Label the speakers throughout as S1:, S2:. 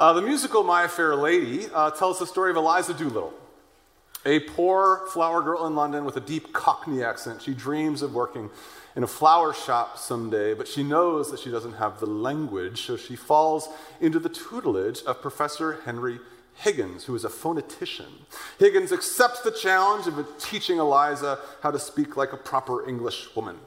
S1: Uh, the musical My Fair Lady uh, tells the story of Eliza Doolittle, a poor flower girl in London with a deep Cockney accent. She dreams of working in a flower shop someday, but she knows that she doesn't have the language, so she falls into the tutelage of Professor Henry Higgins, who is a phonetician. Higgins accepts the challenge of teaching Eliza how to speak like a proper English woman.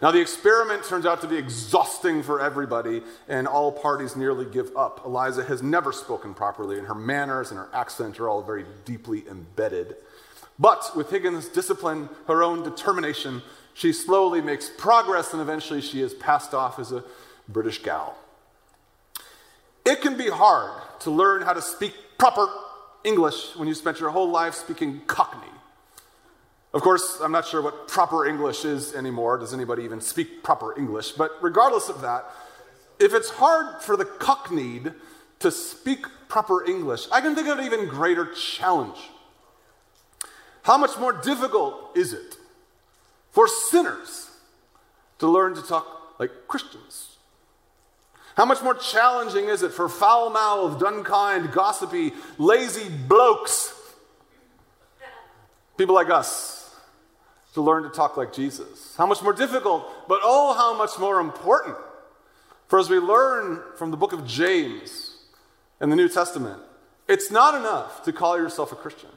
S1: Now, the experiment turns out to be exhausting for everybody, and all parties nearly give up. Eliza has never spoken properly, and her manners and her accent are all very deeply embedded. But with Higgins' discipline, her own determination, she slowly makes progress, and eventually she is passed off as a British gal. It can be hard to learn how to speak proper English when you spent your whole life speaking Cockney. Of course, I'm not sure what proper English is anymore. Does anybody even speak proper English? But regardless of that, if it's hard for the Cockneyed to speak proper English, I can think of an even greater challenge. How much more difficult is it for sinners to learn to talk like Christians? How much more challenging is it for foul mouthed, unkind, gossipy, lazy blokes, people like us, to learn to talk like Jesus. How much more difficult, but oh, how much more important. For as we learn from the book of James in the New Testament, it's not enough to call yourself a Christian.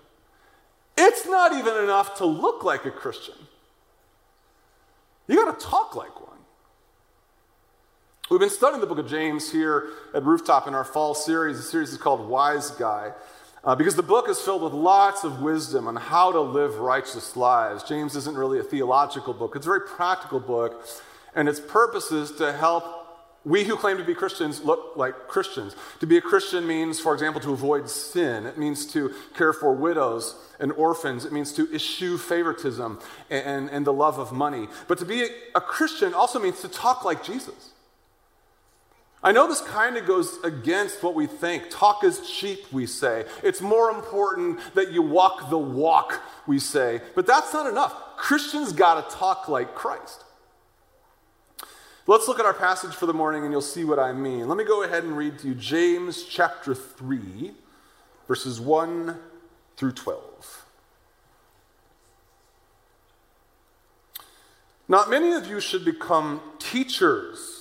S1: It's not even enough to look like a Christian. You got to talk like one. We've been studying the book of James here at Rooftop in our fall series. The series is called Wise Guy. Uh, because the book is filled with lots of wisdom on how to live righteous lives. James isn't really a theological book, it's a very practical book, and its purpose is to help we who claim to be Christians look like Christians. To be a Christian means, for example, to avoid sin. It means to care for widows and orphans. It means to eschew favoritism and, and, and the love of money. But to be a, a Christian also means to talk like Jesus. I know this kind of goes against what we think. Talk is cheap, we say. It's more important that you walk the walk, we say. But that's not enough. Christians got to talk like Christ. Let's look at our passage for the morning and you'll see what I mean. Let me go ahead and read to you James chapter 3, verses 1 through 12. Not many of you should become teachers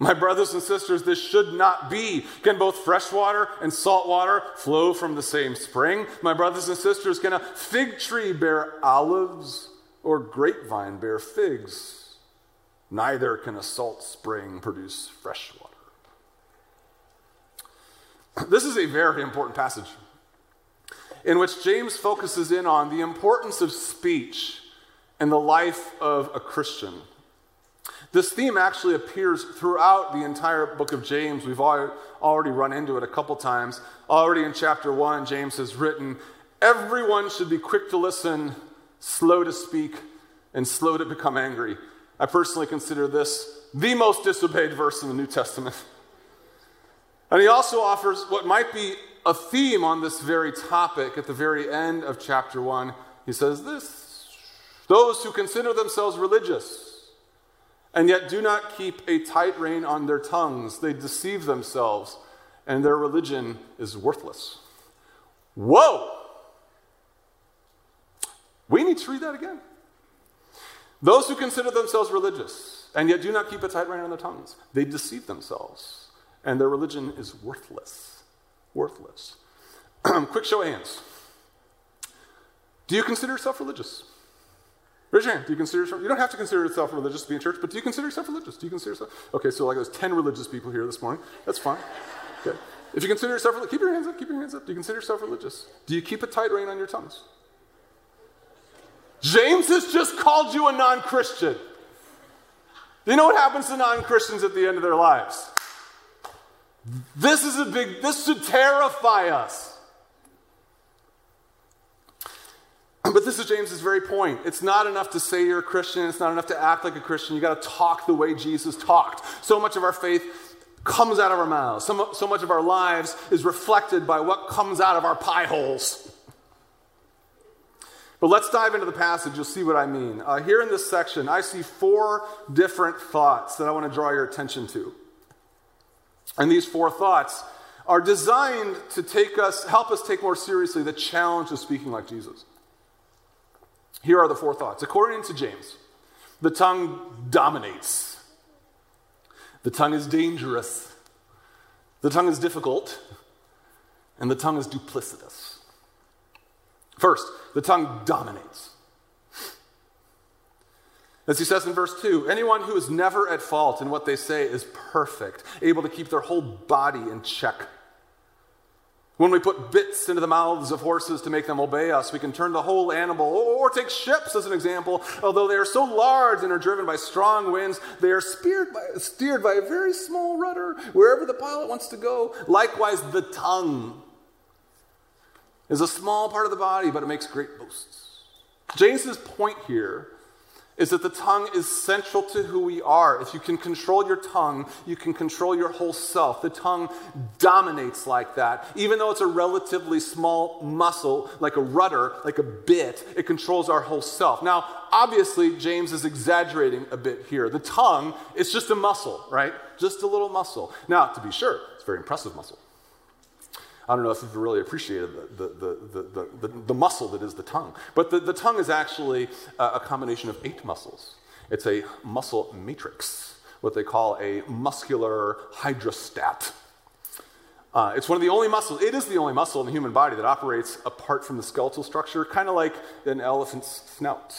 S1: My brothers and sisters, this should not be. Can both fresh water and salt water flow from the same spring? My brothers and sisters, can a fig tree bear olives or grapevine bear figs? Neither can a salt spring produce fresh water. This is a very important passage in which James focuses in on the importance of speech in the life of a Christian. This theme actually appears throughout the entire book of James. We've already run into it a couple times. Already in chapter 1, James has written, Everyone should be quick to listen, slow to speak, and slow to become angry. I personally consider this the most disobeyed verse in the New Testament. And he also offers what might be a theme on this very topic at the very end of chapter 1. He says this Those who consider themselves religious and yet do not keep a tight rein on their tongues, they deceive themselves, and their religion is worthless. Whoa! We need to read that again. Those who consider themselves religious and yet do not keep a tight rein on their tongues, they deceive themselves, and their religion is worthless. Worthless. Quick show of hands. Do you consider yourself religious? Raise. Do you consider yourself? You don't have to consider yourself religious to be in church, but do you consider yourself religious? Do you consider yourself? Okay, so like there's ten religious people here this morning. That's fine. Okay. If you consider yourself, keep your hands up. Keep your hands up. Do you consider yourself religious? Do you keep a tight rein on your tongues? James has just called you a non-Christian. You know what happens to non-Christians at the end of their lives? This is a big. This should terrify us. But this is James's very point. It's not enough to say you're a Christian, it's not enough to act like a Christian. You got to talk the way Jesus talked. So much of our faith comes out of our mouths. So, so much of our lives is reflected by what comes out of our pie holes. But let's dive into the passage. You'll see what I mean. Uh, here in this section, I see four different thoughts that I want to draw your attention to. And these four thoughts are designed to take us, help us take more seriously the challenge of speaking like Jesus. Here are the four thoughts. According to James, the tongue dominates, the tongue is dangerous, the tongue is difficult, and the tongue is duplicitous. First, the tongue dominates. As he says in verse 2, anyone who is never at fault in what they say is perfect, able to keep their whole body in check. When we put bits into the mouths of horses to make them obey us, we can turn the whole animal, or take ships as an example. Although they are so large and are driven by strong winds, they are steered by, steered by a very small rudder wherever the pilot wants to go. Likewise, the tongue is a small part of the body, but it makes great boasts. James's point here is that the tongue is central to who we are. If you can control your tongue, you can control your whole self. The tongue dominates like that. Even though it's a relatively small muscle, like a rudder, like a bit, it controls our whole self. Now, obviously, James is exaggerating a bit here. The tongue is just a muscle, right? Just a little muscle. Now, to be sure, it's a very impressive muscle. I don't know if you've really appreciated the, the, the, the, muscle that is the tongue. But the, the tongue is actually a, a combination of eight muscles. It's a muscle matrix, what they call a muscular hydrostat. Uh, it's one of the only muscles, it is the only muscle in the human body that operates apart from the skeletal structure, kind of like an elephant's snout.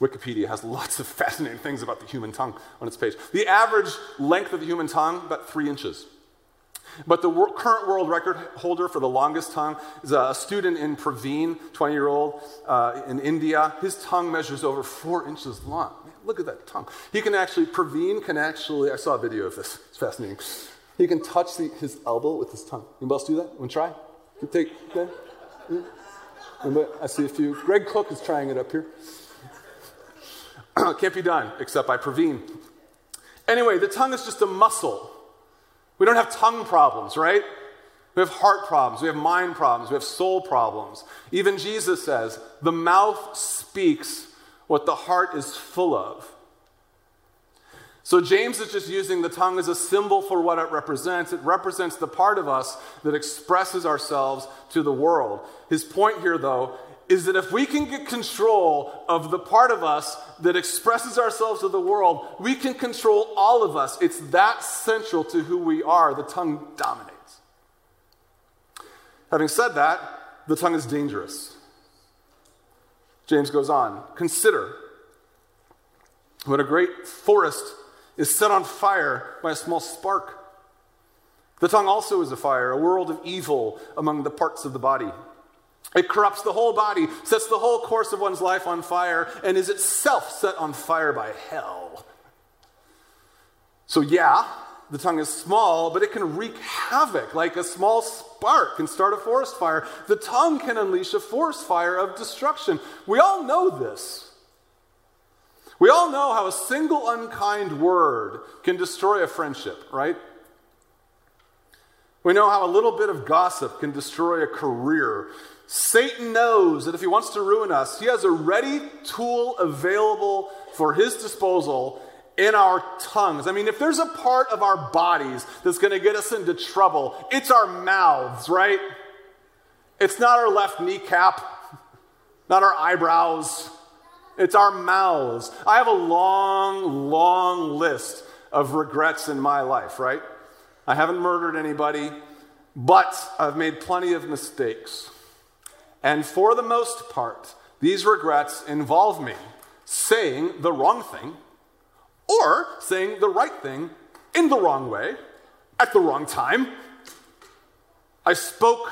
S1: Wikipedia has lots of fascinating things about the human tongue on its page. The average length of the human tongue, about three inches. But the wor- current world record holder for the longest tongue is a student in Praveen, 20 year old uh, in India. His tongue measures over four inches long. Man, look at that tongue. He can actually, Praveen can actually, I saw a video of this, it's fascinating. He can touch the, his elbow with his tongue. Anybody else do that? Want to try? You take, okay? I see a few. Greg Cook is trying it up here. Can't be done except by Praveen. Anyway, the tongue is just a muscle we don't have tongue problems, right? We have heart problems, we have mind problems, we have soul problems. Even Jesus says, the mouth speaks what the heart is full of. So James is just using the tongue as a symbol for what it represents. It represents the part of us that expresses ourselves to the world. His point here, though, is that if we can get control of the part of us that expresses ourselves to the world, we can control all of us. It's that central to who we are. The tongue dominates. Having said that, the tongue is dangerous. James goes on Consider when a great forest is set on fire by a small spark. The tongue also is a fire, a world of evil among the parts of the body. It corrupts the whole body, sets the whole course of one's life on fire, and is itself set on fire by hell. So, yeah, the tongue is small, but it can wreak havoc. Like a small spark can start a forest fire. The tongue can unleash a forest fire of destruction. We all know this. We all know how a single unkind word can destroy a friendship, right? We know how a little bit of gossip can destroy a career. Satan knows that if he wants to ruin us, he has a ready tool available for his disposal in our tongues. I mean, if there's a part of our bodies that's going to get us into trouble, it's our mouths, right? It's not our left kneecap, not our eyebrows. It's our mouths. I have a long, long list of regrets in my life, right? I haven't murdered anybody, but I've made plenty of mistakes. And for the most part, these regrets involve me saying the wrong thing or saying the right thing in the wrong way at the wrong time. I spoke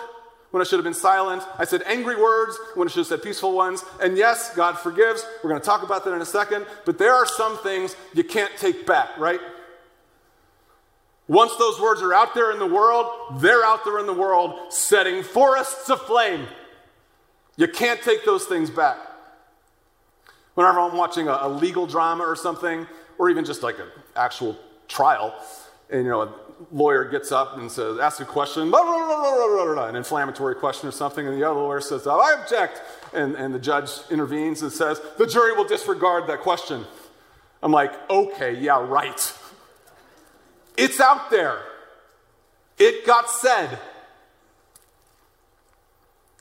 S1: when I should have been silent. I said angry words when I should have said peaceful ones. And yes, God forgives. We're going to talk about that in a second. But there are some things you can't take back, right? Once those words are out there in the world, they're out there in the world setting forests aflame. You can't take those things back. Whenever I'm watching a, a legal drama or something, or even just like an actual trial, and you know, a lawyer gets up and says, asks a question, blah, blah, blah, an inflammatory question or something, and the other lawyer says, oh, I object. And, and the judge intervenes and says, the jury will disregard that question. I'm like, okay, yeah, right. It's out there. It got said.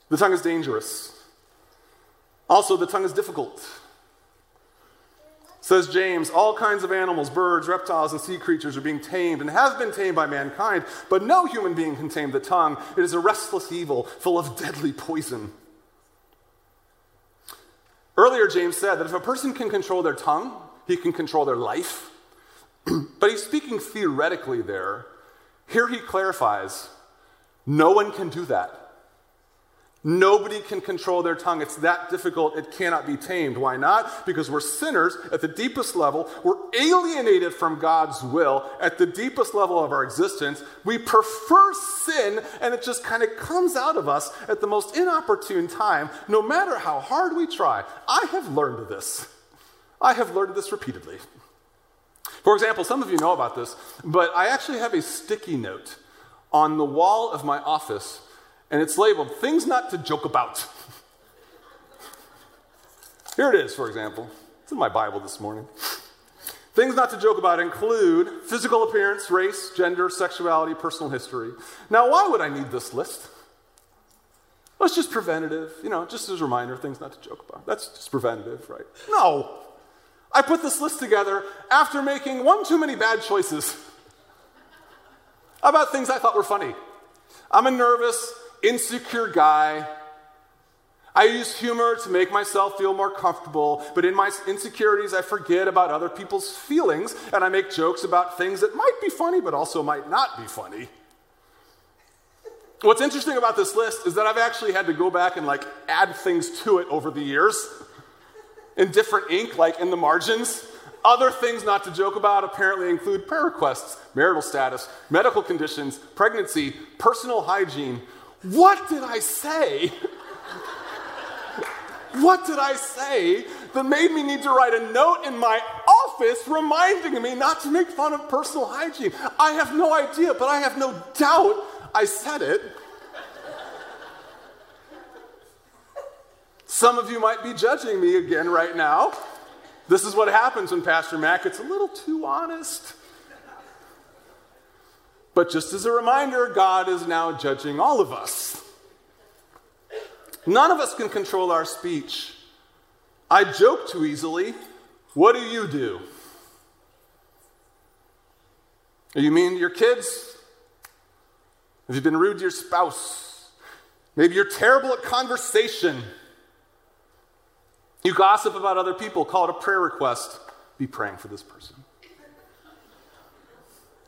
S1: The tongue is dangerous. Also, the tongue is difficult. Says James, all kinds of animals, birds, reptiles, and sea creatures are being tamed and have been tamed by mankind, but no human being can tame the tongue. It is a restless evil full of deadly poison. Earlier, James said that if a person can control their tongue, he can control their life. but he's speaking theoretically there. Here he clarifies no one can do that. Nobody can control their tongue. It's that difficult. It cannot be tamed. Why not? Because we're sinners at the deepest level. We're alienated from God's will at the deepest level of our existence. We prefer sin, and it just kind of comes out of us at the most inopportune time, no matter how hard we try. I have learned this. I have learned this repeatedly. For example, some of you know about this, but I actually have a sticky note on the wall of my office, and it's labeled Things Not to Joke About. Here it is, for example. It's in my Bible this morning. Things not to joke about include physical appearance, race, gender, sexuality, personal history. Now, why would I need this list? Well, it's just preventative, you know, just as a reminder, things not to joke about. That's just preventative, right? No. I put this list together after making one too many bad choices about things I thought were funny. I'm a nervous, insecure guy. I use humor to make myself feel more comfortable, but in my insecurities, I forget about other people's feelings and I make jokes about things that might be funny but also might not be funny. What's interesting about this list is that I've actually had to go back and like add things to it over the years in different ink, like in the margins. Other things not to joke about apparently include prayer requests, marital status, medical conditions, pregnancy, personal hygiene. What did I say? what did I say that made me need to write a note in my office reminding me not to make fun of personal hygiene? I have no idea, but I have no doubt I said it. Some of you might be judging me again right now. This is what happens when Pastor Matt gets a little too honest. But just as a reminder, God is now judging all of us. None of us can control our speech. I joke too easily. What do you do? Are you mean to your kids? Have you been rude to your spouse? Maybe you're terrible at conversation. You gossip about other people, call it a prayer request. Be praying for this person.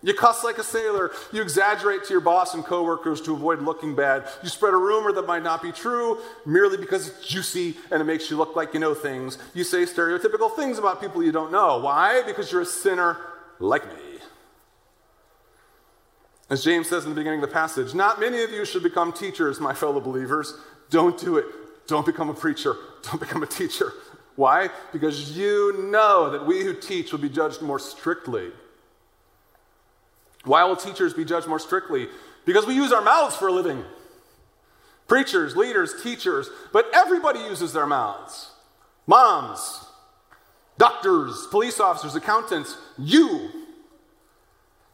S1: You cuss like a sailor. You exaggerate to your boss and coworkers to avoid looking bad. You spread a rumor that might not be true merely because it's juicy and it makes you look like you know things. You say stereotypical things about people you don't know. Why? Because you're a sinner like me. As James says in the beginning of the passage, not many of you should become teachers, my fellow believers. Don't do it. Don't become a preacher. Don't become a teacher. Why? Because you know that we who teach will be judged more strictly. Why will teachers be judged more strictly? because we use our mouths for a living. Preachers, leaders, teachers, but everybody uses their mouths. Moms, doctors, police officers, accountants, you.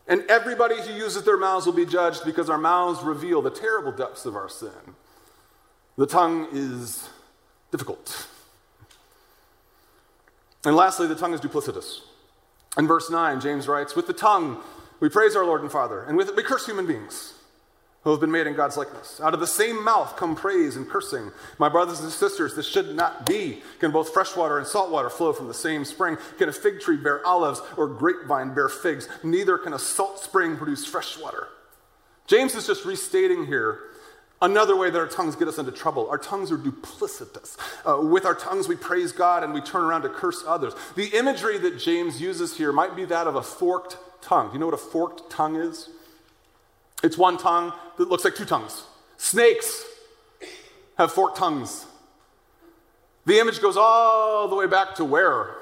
S1: And everybody who uses their mouths will be judged because our mouths reveal the terrible depths of our sin. The tongue is difficult. And lastly, the tongue is duplicitous. In verse 9, James writes, With the tongue we praise our Lord and Father, and with it we curse human beings who have been made in God's likeness. Out of the same mouth come praise and cursing. My brothers and sisters, this should not be. Can both fresh water and salt water flow from the same spring? Can a fig tree bear olives or grapevine bear figs? Neither can a salt spring produce fresh water. James is just restating here Another way that our tongues get us into trouble. Our tongues are duplicitous. Uh, with our tongues, we praise God and we turn around to curse others. The imagery that James uses here might be that of a forked tongue. Do you know what a forked tongue is? It's one tongue that looks like two tongues. Snakes have forked tongues. The image goes all the way back to where?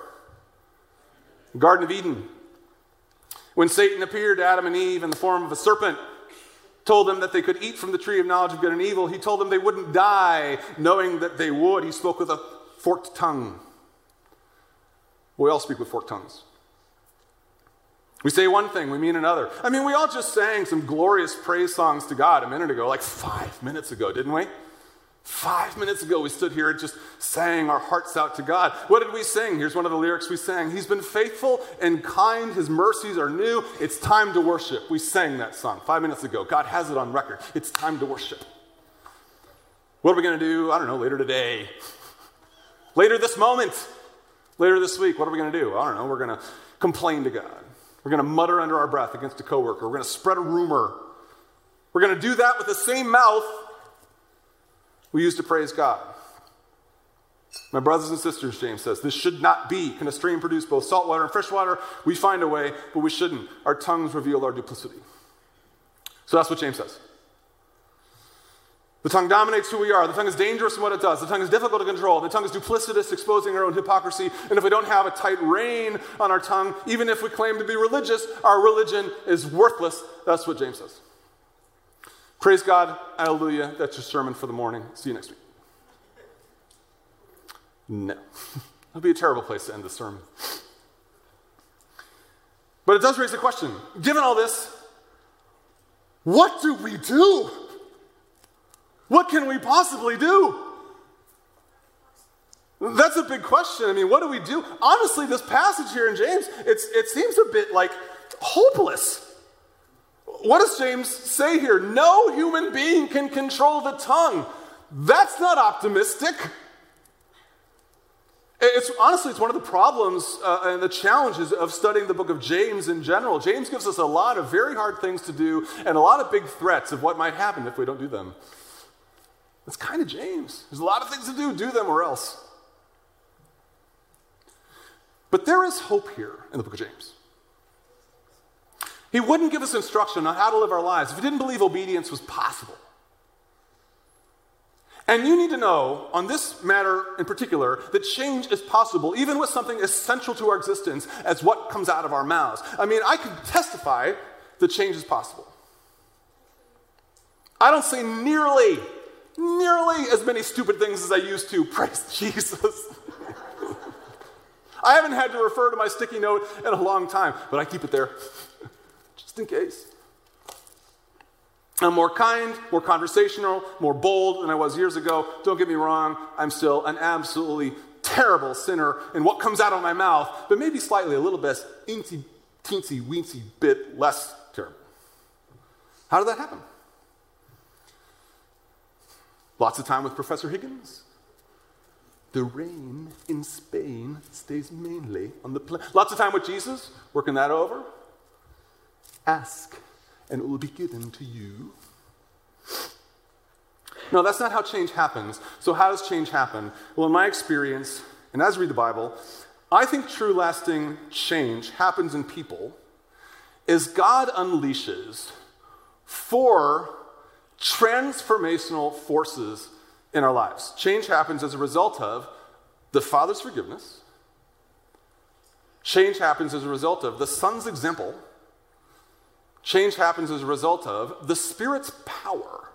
S1: Garden of Eden. When Satan appeared to Adam and Eve in the form of a serpent, told them that they could eat from the tree of knowledge of good and evil. He told them they wouldn't die, knowing that they would. He spoke with a forked tongue. We all speak with forked tongues. We say one thing, we mean another. I mean, we all just sang some glorious praise songs to God a minute ago, like five minutes ago, didn't we? Five minutes ago, we stood here and just sang our hearts out to God. What did we sing? Here's one of the lyrics we sang He's been faithful and kind, His mercies are new. It's time to worship. We sang that song five minutes ago. God has it on record. It's time to worship. What are we going to do? I don't know, later today. Later this moment. Later this week, what are we going to do? I don't know. We're going to complain to God. We're going to mutter under our breath against a coworker. We're going to spread a rumor. We're going to do that with the same mouth we use to praise God. My brothers and sisters, James says, this should not be. Can a stream produce both salt water and fresh water? We find a way, but we shouldn't. Our tongues reveal our duplicity. So that's what James says. The tongue dominates who we are. The tongue is dangerous in what it does. The tongue is difficult to control. The tongue is duplicitous, exposing our own hypocrisy. And if we don't have a tight rein on our tongue, even if we claim to be religious, our religion is worthless. That's what James says. Praise God. Hallelujah. That's your sermon for the morning. See you next week. No. That'd be a terrible place to end the sermon. But it does raise a question. Given all this, what do we do? What can we possibly do? That's a big question. I mean, what do we do? Honestly, this passage here in James, it seems a bit like hopeless. What does James say here? No human being can control the tongue. That's not optimistic. It's honestly, it's one of the problems uh, and the challenges of studying the book of James in general. James gives us a lot of very hard things to do and a lot of big threats of what might happen if we don't do them. It's kind of James. There's a lot of things to do, do them or else. But there is hope here in the book of James. He wouldn't give us instruction on how to live our lives if he didn't believe obedience was possible. And you need to know, on this matter in particular, that change is possible, even with something as central to our existence as what comes out of our mouths. I mean, I can testify that change is possible. I don't say nearly, nearly as many stupid things as I used to. Praise Jesus. I haven't had to refer to my sticky note in a long time, but I keep it there just in case. I'm more kind, more conversational, more bold than I was years ago. Don't get me wrong, I'm still an absolutely terrible sinner in what comes out of my mouth, but maybe slightly a little bit, teensy, teensy, weensy bit less terrible. How did that happen? Lots of time with Professor Higgins. The rain in Spain stays mainly on the plain. Lots of time with Jesus, working that over. Ask, and it will be given to you. No, that's not how change happens. So, how does change happen? Well, in my experience, and as I read the Bible, I think true lasting change happens in people as God unleashes four transformational forces in our lives. Change happens as a result of the Father's forgiveness, change happens as a result of the Son's example Change happens as a result of the Spirit's power.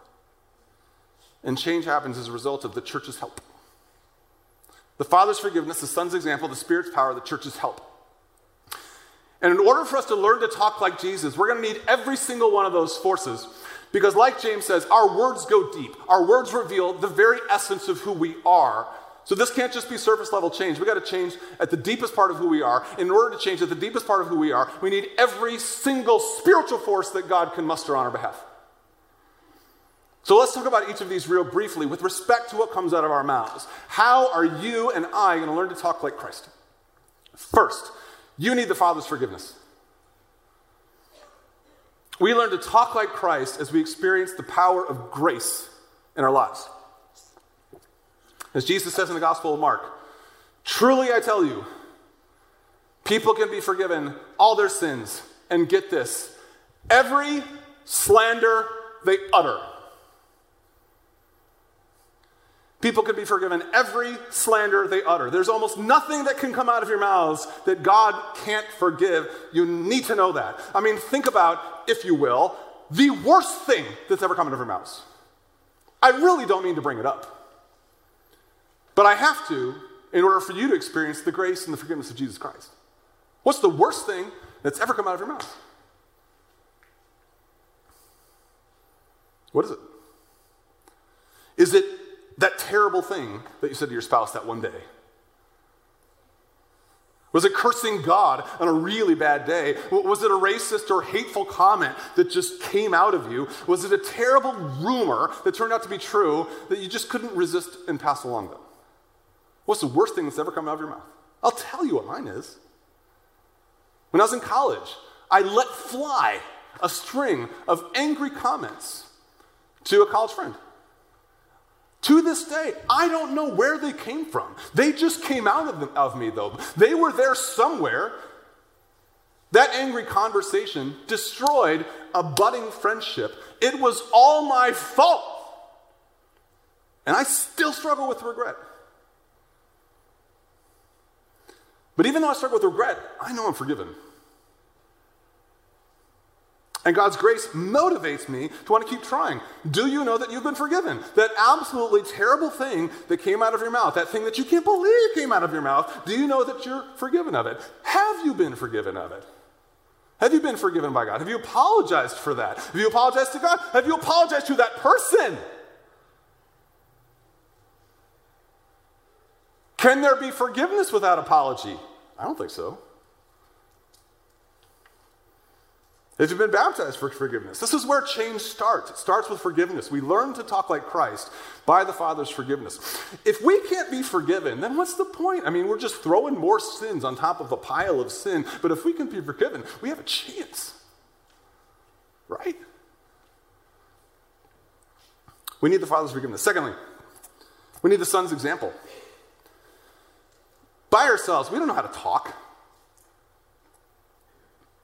S1: And change happens as a result of the church's help. The Father's forgiveness, the Son's example, the Spirit's power, the church's help. And in order for us to learn to talk like Jesus, we're going to need every single one of those forces. Because, like James says, our words go deep. Our words reveal the very essence of who we are. So, this can't just be surface level change. We've got to change at the deepest part of who we are. In order to change at the deepest part of who we are, we need every single spiritual force that God can muster on our behalf. So let's talk about each of these real briefly with respect to what comes out of our mouths. How are you and I going to learn to talk like Christ? First, you need the Father's forgiveness. We learn to talk like Christ as we experience the power of grace in our lives. As Jesus says in the Gospel of Mark, truly I tell you, people can be forgiven all their sins. And get this every slander they utter. People can be forgiven every slander they utter. There's almost nothing that can come out of your mouths that God can't forgive. You need to know that. I mean, think about, if you will, the worst thing that's ever come out of your mouths. I really don't mean to bring it up. But I have to in order for you to experience the grace and the forgiveness of Jesus Christ. What's the worst thing that's ever come out of your mouth? What is it? Is it that terrible thing that you said to your spouse that one day? Was it cursing God on a really bad day? Was it a racist or hateful comment that just came out of you? Was it a terrible rumor that turned out to be true that you just couldn't resist and pass along them? What's the worst thing that's ever come out of your mouth? I'll tell you what mine is. When I was in college, I let fly a string of angry comments to a college friend. To this day, I don't know where they came from. They just came out of, them, of me, though. They were there somewhere. That angry conversation destroyed a budding friendship. It was all my fault. And I still struggle with regret. But even though I struggle with regret, I know I'm forgiven. And God's grace motivates me to want to keep trying. Do you know that you've been forgiven? That absolutely terrible thing that came out of your mouth, that thing that you can't believe came out of your mouth, do you know that you're forgiven of it? Have you been forgiven of it? Have you been forgiven by God? Have you apologized for that? Have you apologized to God? Have you apologized to that person? Can there be forgiveness without apology? I don't think so. Have you been baptized for forgiveness? This is where change starts. It starts with forgiveness. We learn to talk like Christ by the Father's forgiveness. If we can't be forgiven, then what's the point? I mean, we're just throwing more sins on top of a pile of sin. But if we can be forgiven, we have a chance. Right? We need the Father's forgiveness. Secondly, we need the Son's example. By ourselves, we don't know how to talk.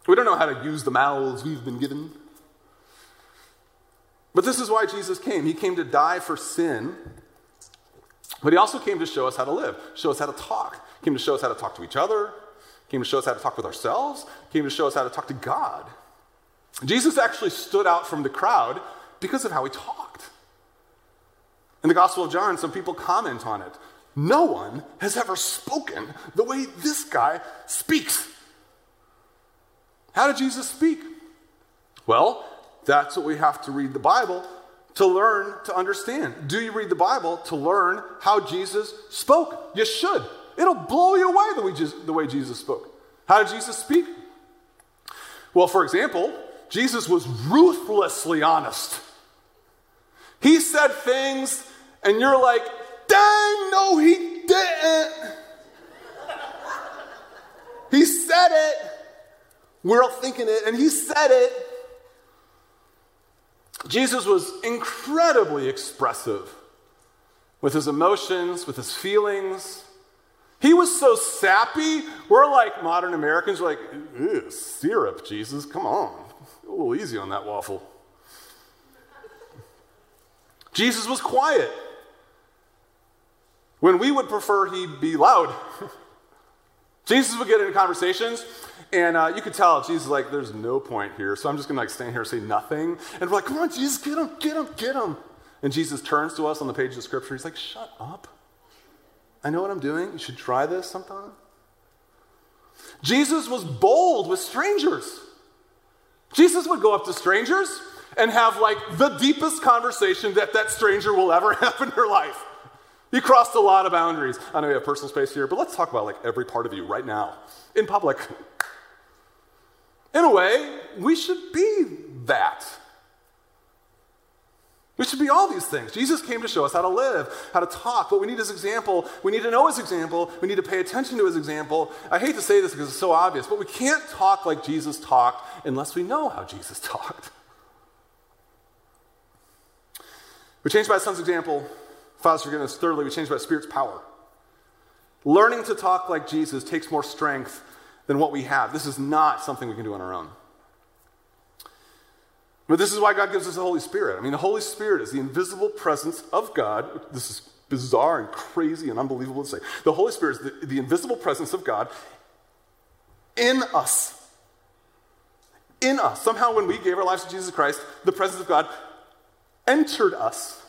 S1: We don't know how to use the mouths we've been given. But this is why Jesus came. He came to die for sin, but he also came to show us how to live, show us how to talk. He came to show us how to talk to each other, he came to show us how to talk with ourselves, he came to show us how to talk to God. Jesus actually stood out from the crowd because of how he talked. In the Gospel of John, some people comment on it. No one has ever spoken the way this guy speaks. How did Jesus speak? Well, that's what we have to read the Bible to learn to understand. Do you read the Bible to learn how Jesus spoke? You should. It'll blow you away the way Jesus, the way Jesus spoke. How did Jesus speak? Well, for example, Jesus was ruthlessly honest. He said things, and you're like, dang, no, he didn't. he said it. We're all thinking it, and he said it. Jesus was incredibly expressive with his emotions, with his feelings. He was so sappy, we're like modern Americans, we're like, syrup, Jesus, come on. A little easy on that waffle. Jesus was quiet when we would prefer he be loud. Jesus would get into conversations, and uh, you could tell Jesus like, there's no point here, so I'm just gonna like stand here and say nothing. And we're like, come on, Jesus, get him, get him, get him. And Jesus turns to us on the page of Scripture. He's like, shut up. I know what I'm doing. You should try this sometime. Jesus was bold with strangers. Jesus would go up to strangers and have like the deepest conversation that that stranger will ever have in her life. He crossed a lot of boundaries. I know we have personal space here, but let's talk about like every part of you right now in public. In a way, we should be that. We should be all these things. Jesus came to show us how to live, how to talk. But we need his example. We need to know his example. We need to pay attention to his example. I hate to say this because it's so obvious, but we can't talk like Jesus talked unless we know how Jesus talked. We change by the Son's example, Father's forgiveness. Thirdly, we change by Spirit's power. Learning to talk like Jesus takes more strength than what we have. This is not something we can do on our own. But this is why God gives us the Holy Spirit. I mean, the Holy Spirit is the invisible presence of God. This is bizarre and crazy and unbelievable to say. The Holy Spirit is the, the invisible presence of God in us. In us. Somehow, when we gave our lives to Jesus Christ, the presence of God entered us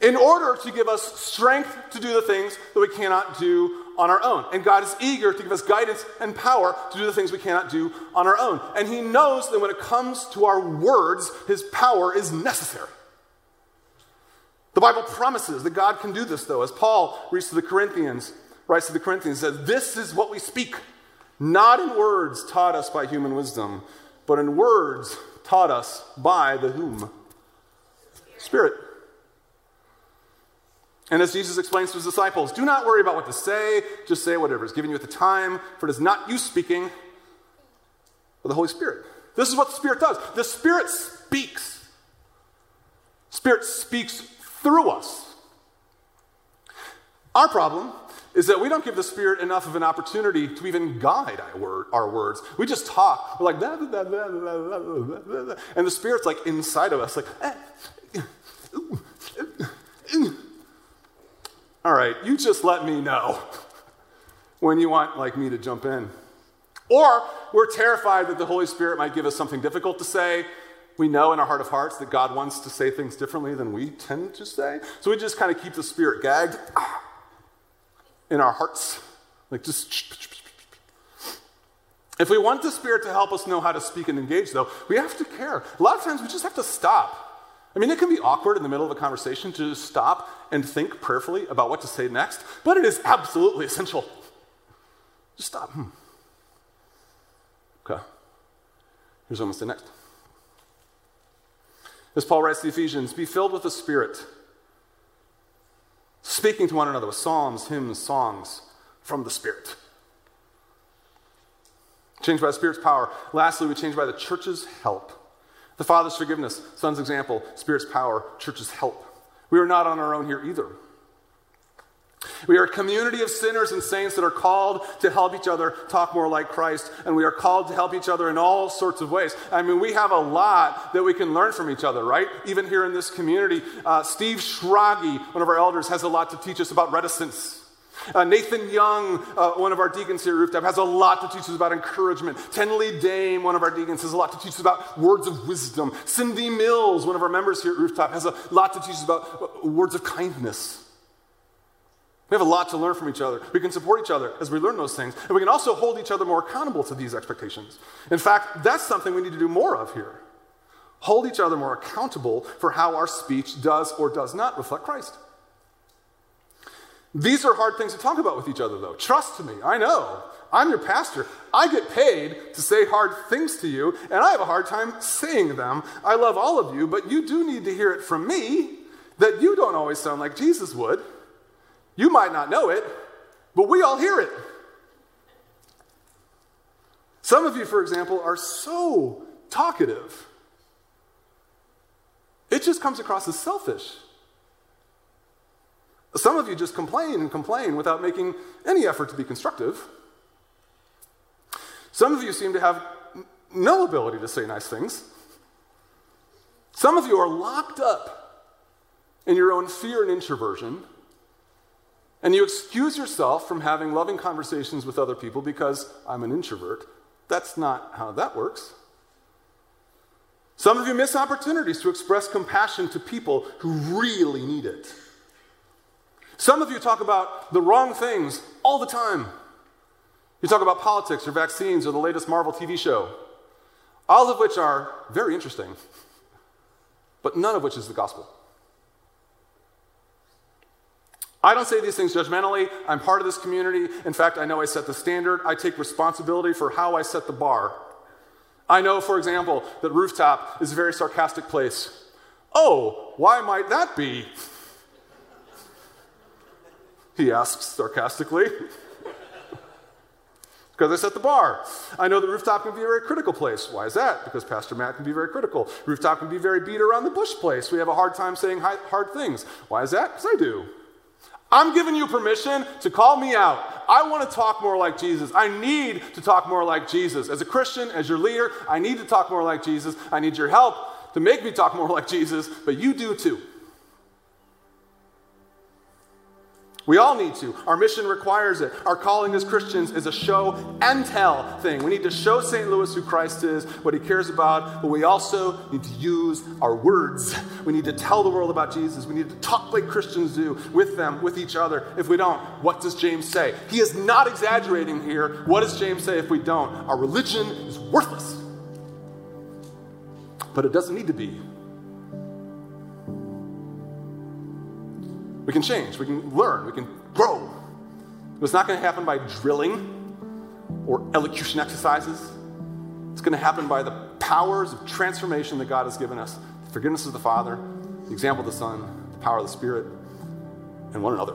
S1: in order to give us strength to do the things that we cannot do on our own. And God is eager to give us guidance and power to do the things we cannot do on our own. And He knows that when it comes to our words, His power is necessary. The Bible promises that God can do this, though, as Paul reads to the Corinthians, writes to the Corinthians, says, This is what we speak, not in words taught us by human wisdom, but in words taught us by the whom? Spirit. And as Jesus explains to his disciples, do not worry about what to say, just say whatever is given you at the time, for it is not you speaking, but the Holy Spirit. This is what the Spirit does. The Spirit speaks. Spirit speaks through us. Our problem is that we don't give the Spirit enough of an opportunity to even guide our, words. We just talk. We're like, and the Spirit's like inside of us, like, eh, all right, you just let me know when you want like me to jump in. Or we're terrified that the Holy Spirit might give us something difficult to say. We know in our heart of hearts that God wants to say things differently than we tend to say. So we just kind of keep the Spirit gagged in our hearts. Like just. If we want the Spirit to help us know how to speak and engage, though, we have to care. A lot of times we just have to stop I mean, it can be awkward in the middle of a conversation to just stop and think prayerfully about what to say next, but it is absolutely essential. Just stop. Hmm. Okay. Here's almost the next. As Paul writes to the Ephesians, be filled with the Spirit, speaking to one another with psalms, hymns, songs from the Spirit. Changed by the Spirit's power. Lastly, we change by the church's help. The Father's forgiveness, Son's example, Spirit's power, church's help. We are not on our own here either. We are a community of sinners and saints that are called to help each other talk more like Christ, and we are called to help each other in all sorts of ways. I mean, we have a lot that we can learn from each other, right? Even here in this community, uh, Steve Schragi, one of our elders, has a lot to teach us about reticence. Uh, Nathan Young, uh, one of our deacons here at Rooftop, has a lot to teach us about encouragement. Tenley Dame, one of our deacons, has a lot to teach us about words of wisdom. Cindy Mills, one of our members here at Rooftop, has a lot to teach us about uh, words of kindness. We have a lot to learn from each other. We can support each other as we learn those things. And we can also hold each other more accountable to these expectations. In fact, that's something we need to do more of here. Hold each other more accountable for how our speech does or does not reflect Christ. These are hard things to talk about with each other, though. Trust me, I know. I'm your pastor. I get paid to say hard things to you, and I have a hard time saying them. I love all of you, but you do need to hear it from me that you don't always sound like Jesus would. You might not know it, but we all hear it. Some of you, for example, are so talkative, it just comes across as selfish. Some of you just complain and complain without making any effort to be constructive. Some of you seem to have no ability to say nice things. Some of you are locked up in your own fear and introversion. and you excuse yourself from having loving conversations with other people because I'm an introvert. That's not how that works. Some of you miss opportunities to express compassion to people who really need it. Some of you talk about the wrong things all the time. You talk about politics or vaccines or the latest Marvel TV show, all of which are very interesting, but none of which is the gospel. I don't say these things judgmentally. I'm part of this community. In fact, I know I set the standard. I take responsibility for how I set the bar. I know, for example, that rooftop is a very sarcastic place. Oh, why might that be? He asks sarcastically. because I set the bar. I know the rooftop can be a very critical place. Why is that? Because Pastor Matt can be very critical. Rooftop can be very beat around the bush place. We have a hard time saying hard things. Why is that? Because I do. I'm giving you permission to call me out. I want to talk more like Jesus. I need to talk more like Jesus. As a Christian, as your leader, I need to talk more like Jesus. I need your help to make me talk more like Jesus, but you do too. We all need to. Our mission requires it. Our calling as Christians is a show and tell thing. We need to show St. Louis who Christ is, what he cares about, but we also need to use our words. We need to tell the world about Jesus. We need to talk like Christians do with them, with each other. If we don't, what does James say? He is not exaggerating here. What does James say if we don't? Our religion is worthless. But it doesn't need to be. We can change, we can learn, we can grow. It's not going to happen by drilling or elocution exercises. It's going to happen by the powers of transformation that God has given us the forgiveness of the Father, the example of the Son, the power of the Spirit, and one another.